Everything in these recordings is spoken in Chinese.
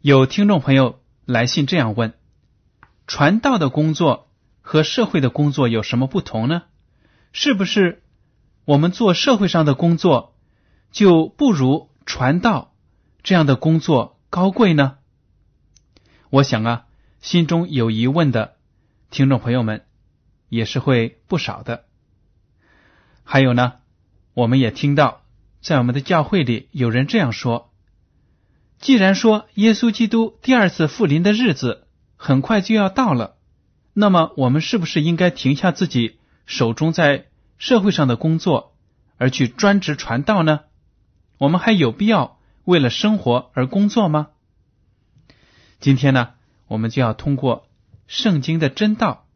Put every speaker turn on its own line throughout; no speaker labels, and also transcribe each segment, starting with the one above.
有听众朋友来信这样问：“传道的工作和社会的工作有什么不同呢？是不是我们做社会上的工作就不如传道这样的工作高贵呢？”我想啊，心中有疑问的听众朋友们也是会不少的。还有呢，我们也听到，在我们的教会里有人这样说：，既然说耶稣基督第二次复临的日子很快就要到了，那么我们是不是应该停下自己手中在社会上的工作，而去专职传道呢？我们还有必要为了生活而工作吗？今天呢，我们就要通过圣经的真道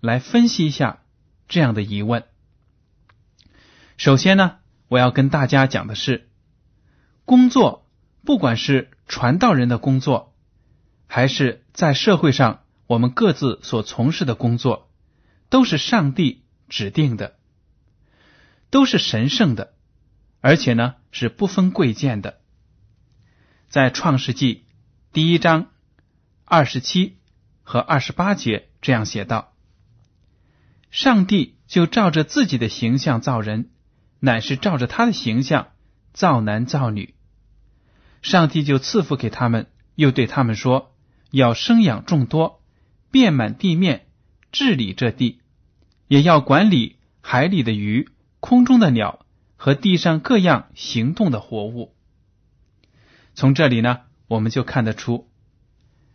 来分析一下这样的疑问。首先呢，我要跟大家讲的是，工作不管是传道人的工作，还是在社会上我们各自所从事的工作，都是上帝指定的，都是神圣的，而且呢是不分贵贱的。在创世纪第一章二十七和二十八节这样写道：“上帝就照着自己的形象造人。”乃是照着他的形象造男造女，上帝就赐福给他们，又对他们说：要生养众多，遍满地面，治理这地，也要管理海里的鱼、空中的鸟和地上各样行动的活物。从这里呢，我们就看得出，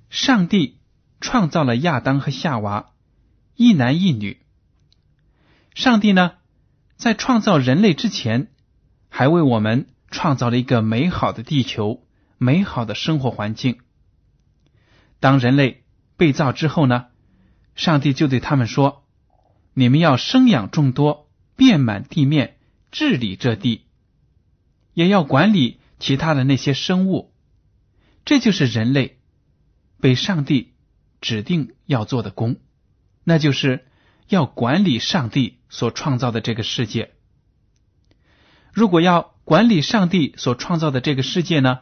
上帝创造了亚当和夏娃，一男一女。上帝呢？在创造人类之前，还为我们创造了一个美好的地球、美好的生活环境。当人类被造之后呢，上帝就对他们说：“你们要生养众多，遍满地面，治理这地，也要管理其他的那些生物。”这就是人类被上帝指定要做的工，那就是要管理上帝。所创造的这个世界，如果要管理上帝所创造的这个世界呢？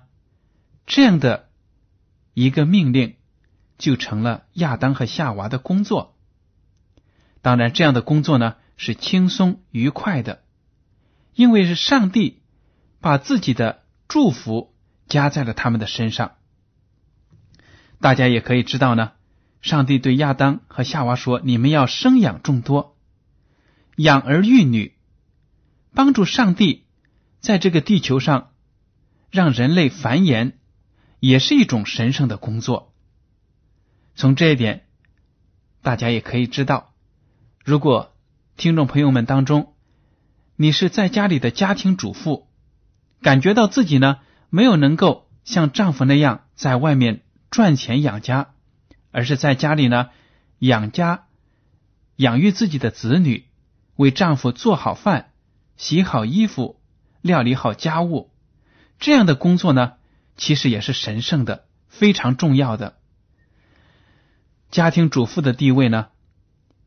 这样的一个命令就成了亚当和夏娃的工作。当然，这样的工作呢是轻松愉快的，因为是上帝把自己的祝福加在了他们的身上。大家也可以知道呢，上帝对亚当和夏娃说：“你们要生养众多。”养儿育女，帮助上帝在这个地球上让人类繁衍，也是一种神圣的工作。从这一点，大家也可以知道，如果听众朋友们当中你是在家里的家庭主妇，感觉到自己呢没有能够像丈夫那样在外面赚钱养家，而是在家里呢养家、养育自己的子女。为丈夫做好饭、洗好衣服、料理好家务，这样的工作呢，其实也是神圣的，非常重要的。家庭主妇的地位呢，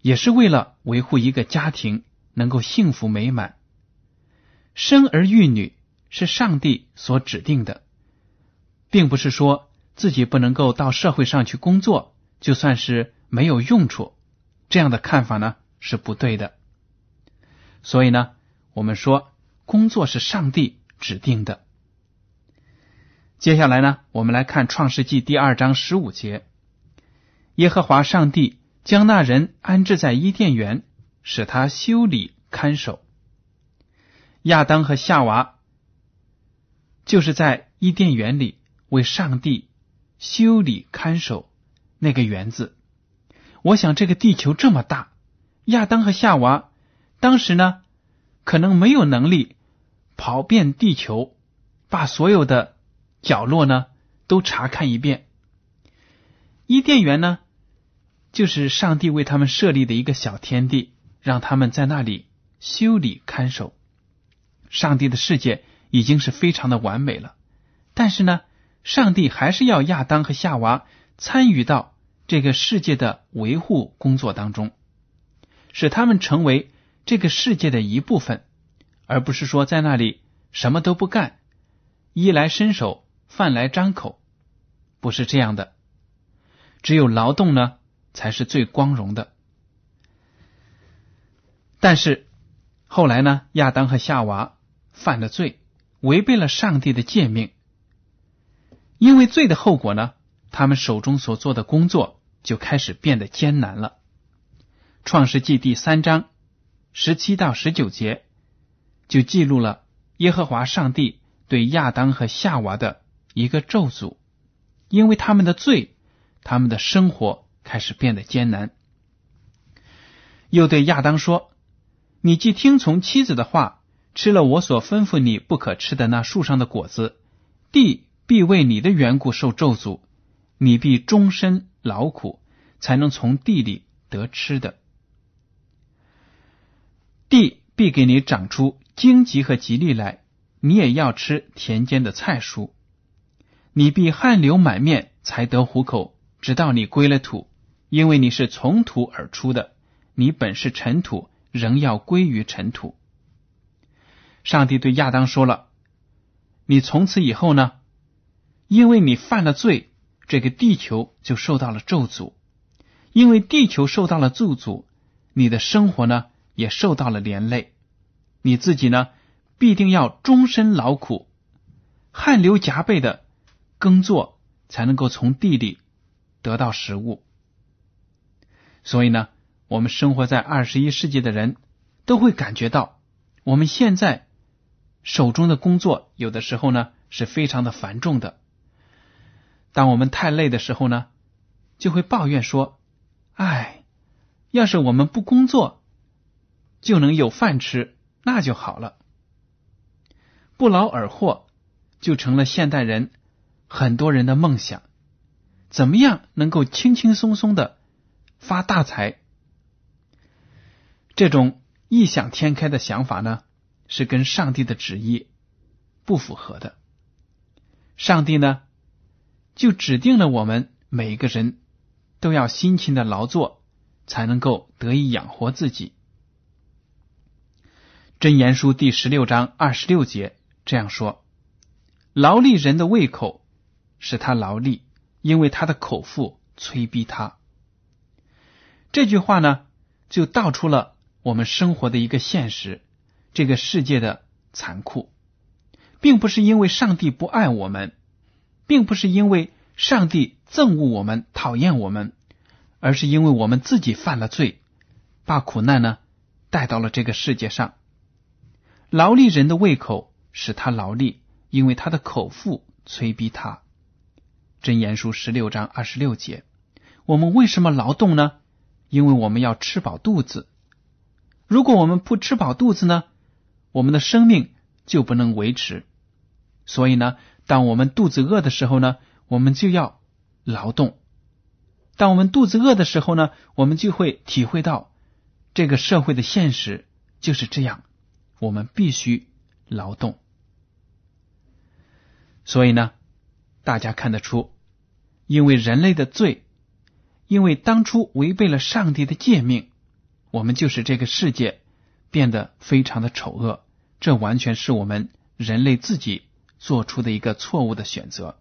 也是为了维护一个家庭能够幸福美满。生儿育女是上帝所指定的，并不是说自己不能够到社会上去工作，就算是没有用处。这样的看法呢是不对的。所以呢，我们说工作是上帝指定的。接下来呢，我们来看创世纪第二章十五节。耶和华上帝将那人安置在伊甸园，使他修理看守。亚当和夏娃就是在伊甸园里为上帝修理看守那个园子。我想，这个地球这么大，亚当和夏娃当时呢，可能没有能力跑遍地球，把所有的角落呢都查看一遍。伊甸园呢？就是上帝为他们设立的一个小天地，让他们在那里修理看守。上帝的世界已经是非常的完美了，但是呢，上帝还是要亚当和夏娃参与到这个世界的维护工作当中，使他们成为这个世界的一部分，而不是说在那里什么都不干，衣来伸手，饭来张口，不是这样的。只有劳动呢。才是最光荣的。但是后来呢？亚当和夏娃犯了罪，违背了上帝的诫命。因为罪的后果呢，他们手中所做的工作就开始变得艰难了。创世纪第三章十七到十九节就记录了耶和华上帝对亚当和夏娃的一个咒诅，因为他们的罪，他们的生活。开始变得艰难，又对亚当说：“你既听从妻子的话，吃了我所吩咐你不可吃的那树上的果子，地必为你的缘故受咒诅，你必终身劳苦，才能从地里得吃的。地必给你长出荆棘和吉利来，你也要吃田间的菜蔬。你必汗流满面才得糊口，直到你归了土。”因为你是从土而出的，你本是尘土，仍要归于尘土。上帝对亚当说了：“你从此以后呢，因为你犯了罪，这个地球就受到了咒诅。因为地球受到了咒诅，你的生活呢也受到了连累。你自己呢，必定要终身劳苦，汗流浃背的耕作，才能够从地里得到食物。”所以呢，我们生活在二十一世纪的人都会感觉到，我们现在手中的工作有的时候呢是非常的繁重的。当我们太累的时候呢，就会抱怨说：“哎，要是我们不工作就能有饭吃，那就好了。”不劳而获就成了现代人很多人的梦想。怎么样能够轻轻松松的？发大财，这种异想天开的想法呢，是跟上帝的旨意不符合的。上帝呢，就指定了我们每一个人都要辛勤的劳作，才能够得以养活自己。箴言书第十六章二十六节这样说：“劳力人的胃口使他劳力，因为他的口腹催逼他。”这句话呢，就道出了我们生活的一个现实，这个世界的残酷，并不是因为上帝不爱我们，并不是因为上帝憎恶我们、讨厌我们，而是因为我们自己犯了罪，把苦难呢带到了这个世界上。劳力人的胃口使他劳力，因为他的口腹催逼他。真言书十六章二十六节，我们为什么劳动呢？因为我们要吃饱肚子，如果我们不吃饱肚子呢，我们的生命就不能维持。所以呢，当我们肚子饿的时候呢，我们就要劳动；当我们肚子饿的时候呢，我们就会体会到这个社会的现实就是这样，我们必须劳动。所以呢，大家看得出，因为人类的罪，因为当初违背了上帝的诫命，我们就使这个世界变得非常的丑恶。这完全是我们人类自己做出的一个错误的选择。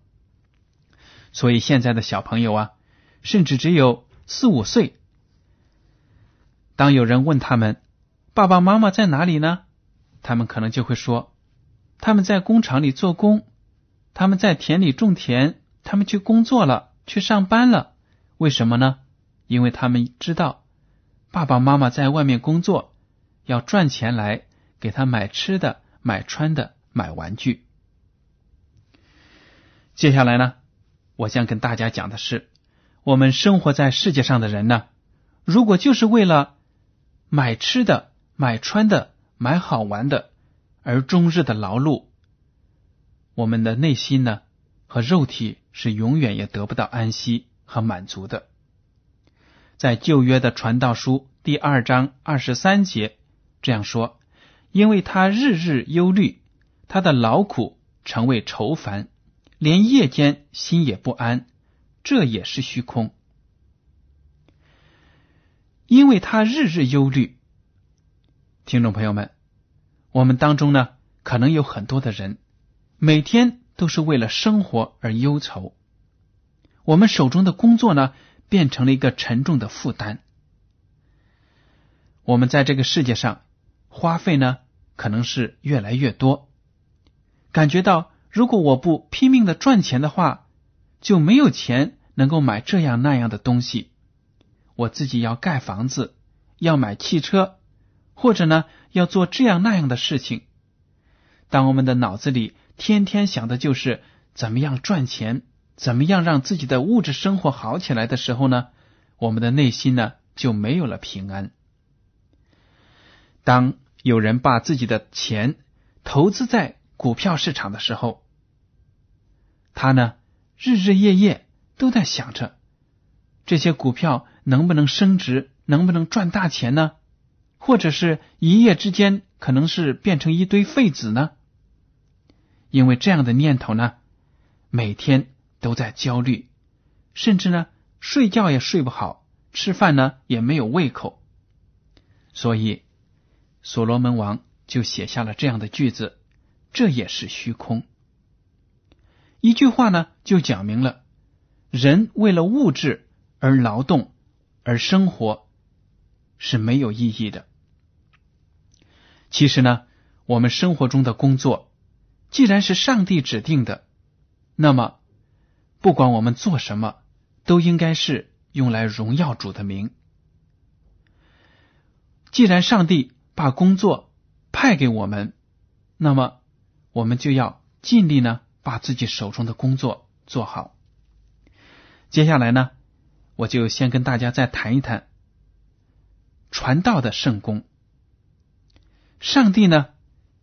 所以现在的小朋友啊，甚至只有四五岁，当有人问他们爸爸妈妈在哪里呢？他们可能就会说他们在工厂里做工，他们在田里种田。他们去工作了，去上班了，为什么呢？因为他们知道爸爸妈妈在外面工作，要赚钱来给他买吃的、买穿的、买玩具。接下来呢，我将跟大家讲的是，我们生活在世界上的人呢，如果就是为了买吃的、买穿的、买好玩的而终日的劳碌，我们的内心呢和肉体。是永远也得不到安息和满足的。在旧约的传道书第二章二十三节这样说：“因为他日日忧虑，他的劳苦成为愁烦，连夜间心也不安，这也是虚空。因为他日日忧虑。”听众朋友们，我们当中呢，可能有很多的人每天。都是为了生活而忧愁，我们手中的工作呢，变成了一个沉重的负担。我们在这个世界上花费呢，可能是越来越多，感觉到如果我不拼命的赚钱的话，就没有钱能够买这样那样的东西。我自己要盖房子，要买汽车，或者呢，要做这样那样的事情。当我们的脑子里。天天想的就是怎么样赚钱，怎么样让自己的物质生活好起来的时候呢，我们的内心呢就没有了平安。当有人把自己的钱投资在股票市场的时候，他呢日日夜夜都在想着这些股票能不能升值，能不能赚大钱呢？或者是一夜之间可能是变成一堆废纸呢？因为这样的念头呢，每天都在焦虑，甚至呢睡觉也睡不好，吃饭呢也没有胃口。所以，所罗门王就写下了这样的句子：“这也是虚空。”一句话呢，就讲明了人为了物质而劳动而生活是没有意义的。其实呢，我们生活中的工作。既然是上帝指定的，那么不管我们做什么，都应该是用来荣耀主的名。既然上帝把工作派给我们，那么我们就要尽力呢，把自己手中的工作做好。接下来呢，我就先跟大家再谈一谈传道的圣功。上帝呢，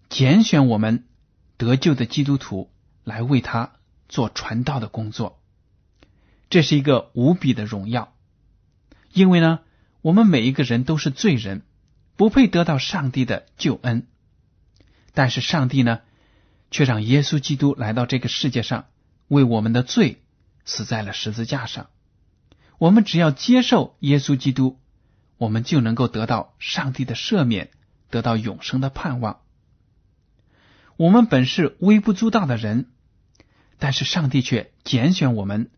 拣选我们。得救的基督徒来为他做传道的工作，这是一个无比的荣耀。因为呢，我们每一个人都是罪人，不配得到上帝的救恩。但是上帝呢，却让耶稣基督来到这个世界上，为我们的罪死在了十字架上。我们只要接受耶稣基督，我们就能够得到上帝的赦免，得到永生的盼望。我们本是微不足道的人，但是上帝却拣选我们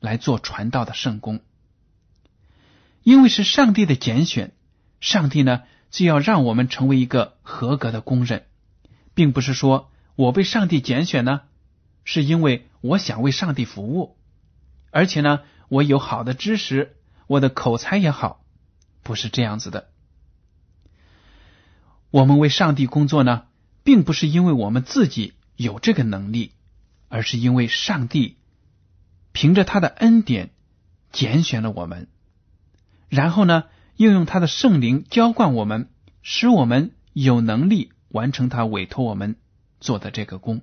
来做传道的圣工。因为是上帝的拣选，上帝呢就要让我们成为一个合格的工人，并不是说我被上帝拣选呢，是因为我想为上帝服务，而且呢我有好的知识，我的口才也好，不是这样子的。我们为上帝工作呢。并不是因为我们自己有这个能力，而是因为上帝凭着他的恩典拣选了我们，然后呢，又用他的圣灵浇灌我们，使我们有能力完成他委托我们做的这个工。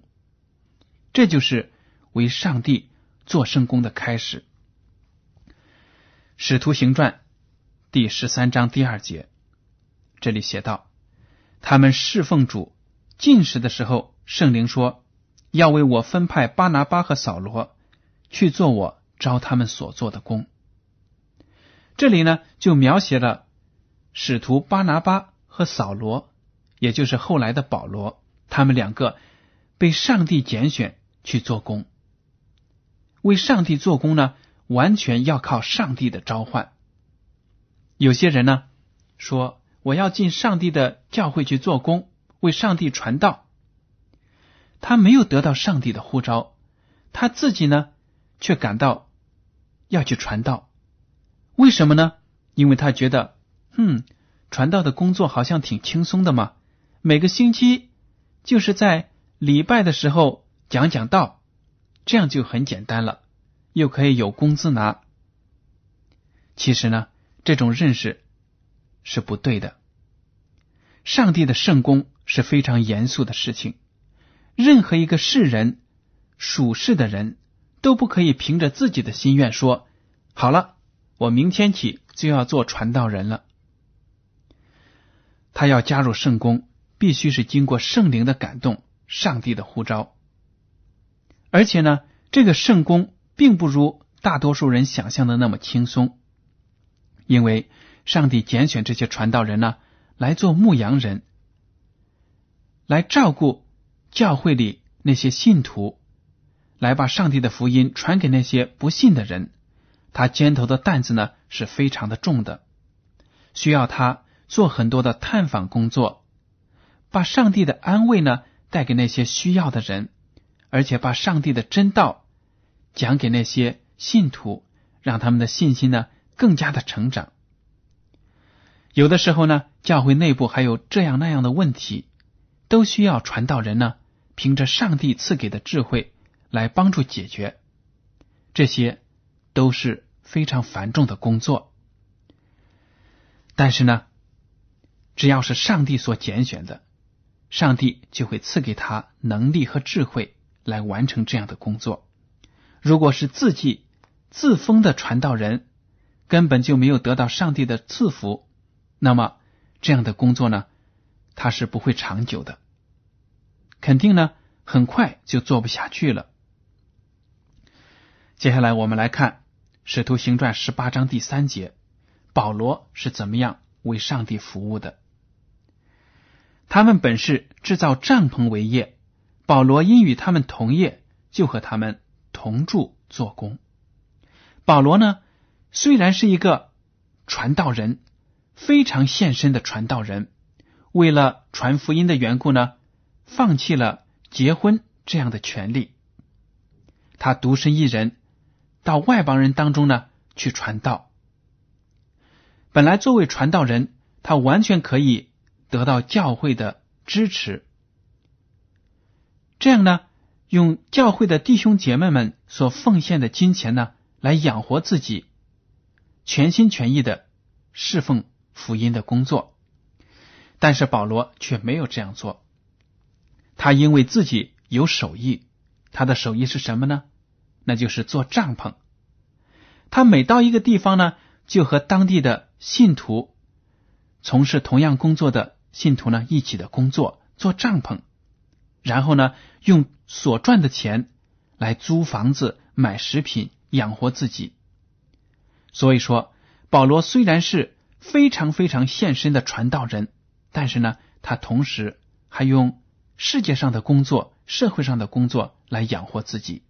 这就是为上帝做圣工的开始。使徒行传第十三章第二节，这里写道：“他们侍奉主。”进食的时候，圣灵说：“要为我分派巴拿巴和扫罗去做我招他们所做的工。这里呢，就描写了使徒巴拿巴和扫罗，也就是后来的保罗，他们两个被上帝拣选去做工。为上帝做工呢，完全要靠上帝的召唤。有些人呢说：“我要进上帝的教会去做工，为上帝传道。”他没有得到上帝的呼召，他自己呢却感到要去传道。为什么呢？因为他觉得，嗯，传道的工作好像挺轻松的嘛，每个星期就是在礼拜的时候讲讲道，这样就很简单了，又可以有工资拿。其实呢，这种认识是不对的。上帝的圣功是非常严肃的事情，任何一个世人、属世的人都不可以凭着自己的心愿说好了。我明天起就要做传道人了。他要加入圣宫，必须是经过圣灵的感动、上帝的呼召。而且呢，这个圣宫并不如大多数人想象的那么轻松，因为上帝拣选这些传道人呢，来做牧羊人，来照顾教会里那些信徒，来把上帝的福音传给那些不信的人。他肩头的担子呢是非常的重的，需要他做很多的探访工作，把上帝的安慰呢带给那些需要的人，而且把上帝的真道讲给那些信徒，让他们的信心呢更加的成长。有的时候呢，教会内部还有这样那样的问题，都需要传道人呢凭着上帝赐给的智慧来帮助解决这些。都是非常繁重的工作，但是呢，只要是上帝所拣选的，上帝就会赐给他能力和智慧来完成这样的工作。如果是自己自封的传道人，根本就没有得到上帝的赐福，那么这样的工作呢，他是不会长久的，肯定呢很快就做不下去了。接下来我们来看《使徒行传》十八章第三节，保罗是怎么样为上帝服务的？他们本是制造帐篷为业，保罗因与他们同业，就和他们同住做工。保罗呢，虽然是一个传道人，非常献身的传道人，为了传福音的缘故呢，放弃了结婚这样的权利，他独身一人。到外邦人当中呢去传道。本来作为传道人，他完全可以得到教会的支持，这样呢，用教会的弟兄姐妹们所奉献的金钱呢来养活自己，全心全意的侍奉福音的工作。但是保罗却没有这样做，他因为自己有手艺，他的手艺是什么呢？那就是做帐篷。他每到一个地方呢，就和当地的信徒从事同样工作的信徒呢一起的工作，做帐篷，然后呢用所赚的钱来租房子、买食品，养活自己。所以说，保罗虽然是非常非常献身的传道人，但是呢，他同时还用世界上的工作、社会上的工作来养活自己。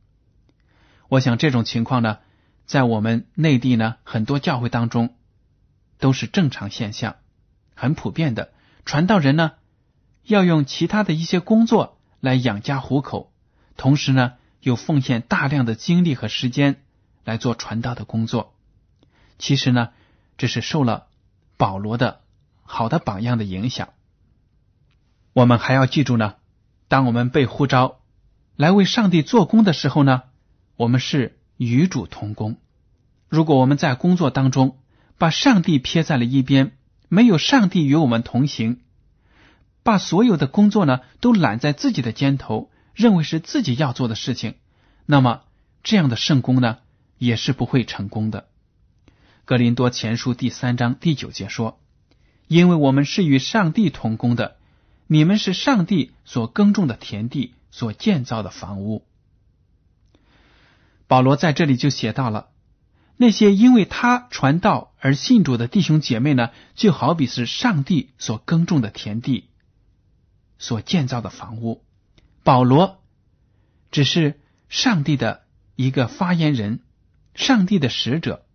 我想这种情况呢，在我们内地呢，很多教会当中都是正常现象，很普遍的。传道人呢，要用其他的一些工作来养家糊口，同时呢，又奉献大量的精力和时间来做传道的工作。其实呢，这是受了保罗的好的榜样的影响。我们还要记住呢，当我们被呼召来为上帝做工的时候呢。我们是与主同工。如果我们在工作当中把上帝撇在了一边，没有上帝与我们同行，把所有的工作呢都揽在自己的肩头，认为是自己要做的事情，那么这样的圣功呢也是不会成功的。格林多前书第三章第九节说：“因为我们是与上帝同工的，你们是上帝所耕种的田地，所建造的房屋。”保罗在这里就写到了，那些因为他传道而信主的弟兄姐妹呢，就好比是上帝所耕种的田地，所建造的房屋。保罗只是上帝的一个发言人，上帝的使者。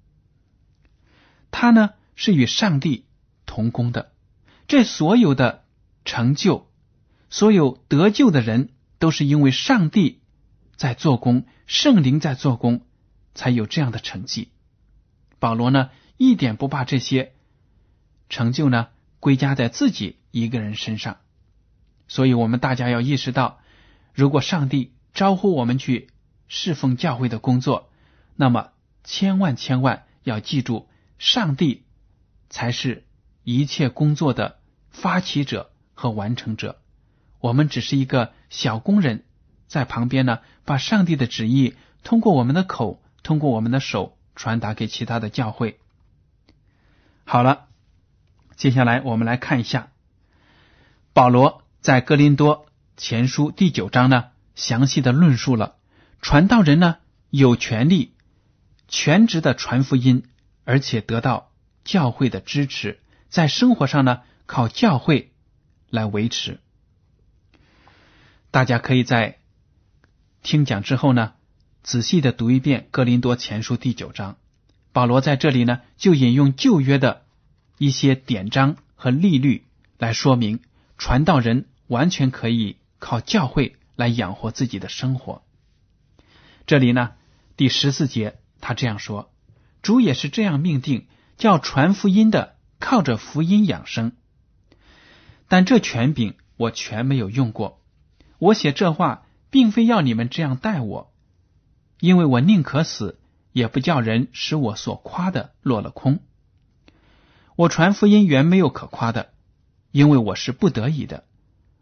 他呢是与上帝同工的，这所有的成就，所有得救的人，都是因为上帝在做工，圣灵在做工，才有这样的成绩。保罗呢一点不把这些成就呢归加在自己一个人身上，所以我们大家要意识到，如果上帝招呼我们去侍奉教会的工作，那么千万千万要记住。上帝才是一切工作的发起者和完成者，我们只是一个小工人，在旁边呢，把上帝的旨意通过我们的口，通过我们的手传达给其他的教会。好了，接下来我们来看一下保罗在哥林多前书第九章呢，详细的论述了传道人呢有权利全职的传福音。而且得到教会的支持，在生活上呢，靠教会来维持。大家可以在听讲之后呢，仔细的读一遍《哥林多前书》第九章。保罗在这里呢，就引用旧约的一些典章和例律来说明，传道人完全可以靠教会来养活自己的生活。这里呢，第十四节他这样说。主也是这样命定，叫传福音的靠着福音养生。但这权柄我全没有用过。我写这话，并非要你们这样待我，因为我宁可死，也不叫人使我所夸的落了空。我传福音原没有可夸的，因为我是不得已的。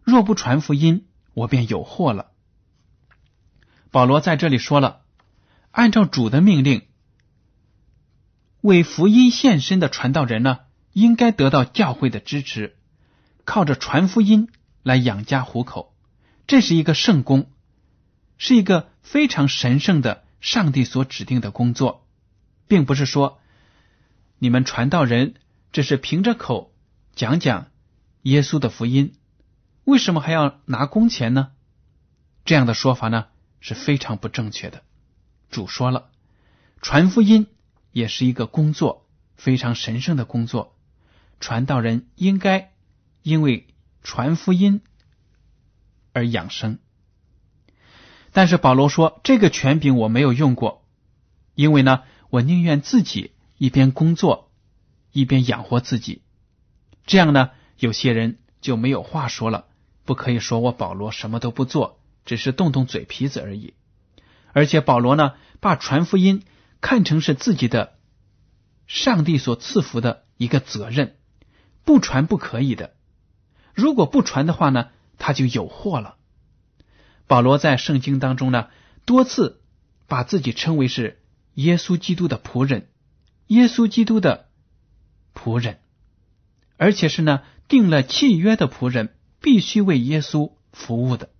若不传福音，我便有祸了。保罗在这里说了，按照主的命令。为福音献身的传道人呢，应该得到教会的支持，靠着传福音来养家糊口，这是一个圣功，是一个非常神圣的上帝所指定的工作，并不是说你们传道人只是凭着口讲讲耶稣的福音，为什么还要拿工钱呢？这样的说法呢是非常不正确的。主说了，传福音。也是一个工作，非常神圣的工作。传道人应该因为传福音而养生。但是保罗说，这个权柄我没有用过，因为呢，我宁愿自己一边工作一边养活自己。这样呢，有些人就没有话说了，不可以说我保罗什么都不做，只是动动嘴皮子而已。而且保罗呢，把传福音。看成是自己的上帝所赐福的一个责任，不传不可以的。如果不传的话呢，他就有祸了。保罗在圣经当中呢，多次把自己称为是耶稣基督的仆人，耶稣基督的仆人，而且是呢定了契约的仆人，必须为耶稣服务的。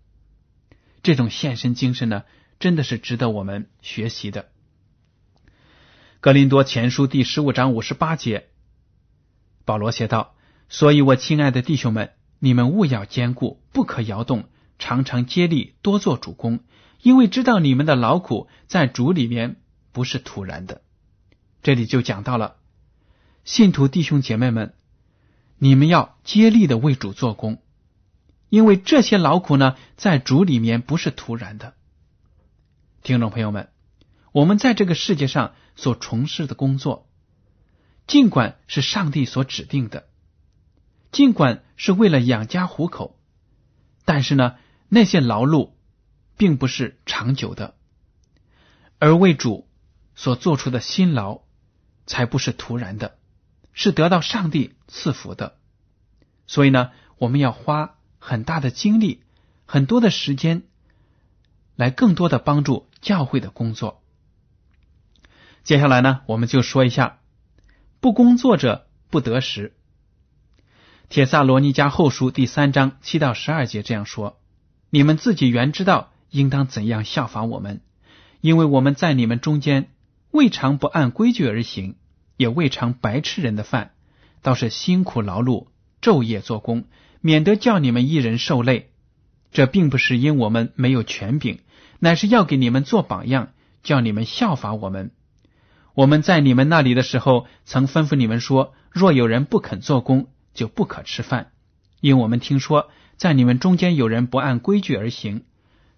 这种献身精神呢，真的是值得我们学习的。格林多前书第十五章五十八节，保罗写道：“所以我亲爱的弟兄们，你们务要坚固，不可摇动，常常接力，多做主公，因为知道你们的劳苦在主里面不是突然的。”这里就讲到了信徒弟兄姐妹们，你们要接力的为主做工，因为这些劳苦呢，在主里面不是突然的。听众朋友们，我们在这个世界上。所从事的工作，尽管是上帝所指定的，尽管是为了养家糊口，但是呢，那些劳碌并不是长久的，而为主所做出的辛劳，才不是突然的，是得到上帝赐福的。所以呢，我们要花很大的精力、很多的时间，来更多的帮助教会的工作。接下来呢，我们就说一下不工作者不得食。铁萨罗尼迦后书第三章七到十二节这样说：“你们自己原知道应当怎样效法我们，因为我们在你们中间未尝不按规矩而行，也未尝白吃人的饭，倒是辛苦劳碌，昼夜做工，免得叫你们一人受累。这并不是因我们没有权柄，乃是要给你们做榜样，叫你们效法我们。我们在你们那里的时候，曾吩咐你们说：若有人不肯做工，就不可吃饭。因我们听说，在你们中间有人不按规矩而行，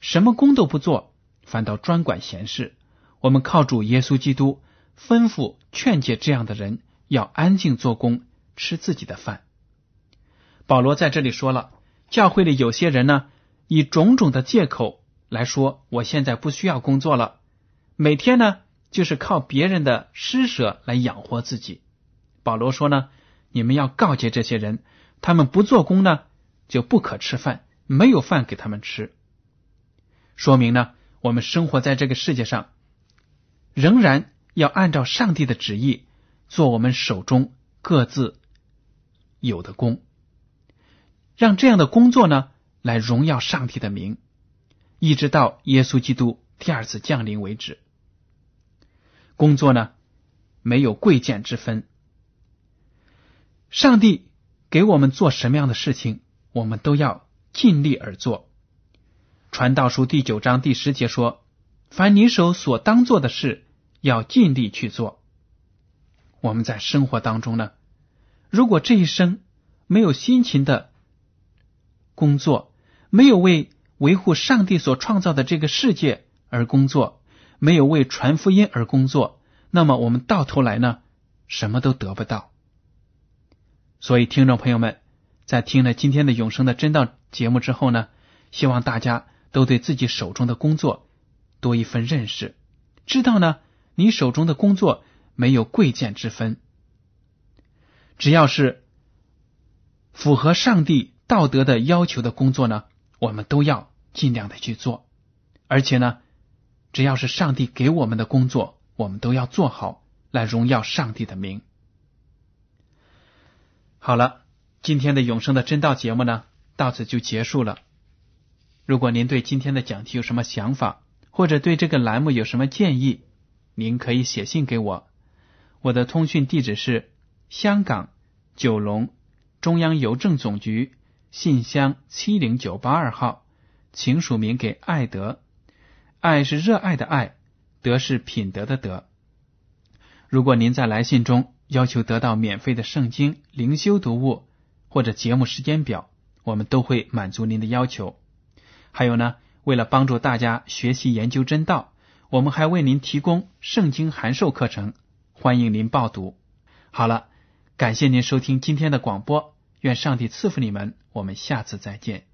什么工都不做，反倒专管闲事。我们靠主耶稣基督吩咐劝诫这样的人，要安静做工，吃自己的饭。保罗在这里说了，教会里有些人呢，以种种的借口来说，我现在不需要工作了，每天呢就是靠别人的施舍来养活自己。保罗说呢，你们要告诫这些人。他们不做工呢，就不可吃饭，没有饭给他们吃。说明呢，我们生活在这个世界上，仍然要按照上帝的旨意做我们手中各自有的工，让这样的工作呢来荣耀上帝的名，一直到耶稣基督第二次降临为止。工作呢没有贵贱之分，上帝。给我们做什么样的事情，我们都要尽力而做。传道书第九章第十节说：“凡你手所当做的事，要尽力去做。”我们在生活当中呢，如果这一生没有辛勤的工作，没有为维护上帝所创造的这个世界而工作，没有为传福音而工作，那么我们到头来呢，什么都得不到。所以，听众朋友们，在听了今天的永生的真道节目之后呢，希望大家都对自己手中的工作多一份认识，知道呢，你手中的工作没有贵贱之分，只要是符合上帝道德的要求的工作呢，我们都要尽量的去做，而且呢，只要是上帝给我们的工作，我们都要做好，来荣耀上帝的名。好了，今天的永生的真道节目呢，到此就结束了。如果您对今天的讲题有什么想法，或者对这个栏目有什么建议，您可以写信给我。我的通讯地址是香港九龙中央邮政总局信箱七零九八二号，请署名给爱德。爱是热爱的爱，德是品德的德。如果您在来信中。要求得到免费的圣经灵修读物或者节目时间表，我们都会满足您的要求。还有呢，为了帮助大家学习研究真道，我们还为您提供圣经函授课程，欢迎您报读。好了，感谢您收听今天的广播，愿上帝赐福你们，我们下次再见。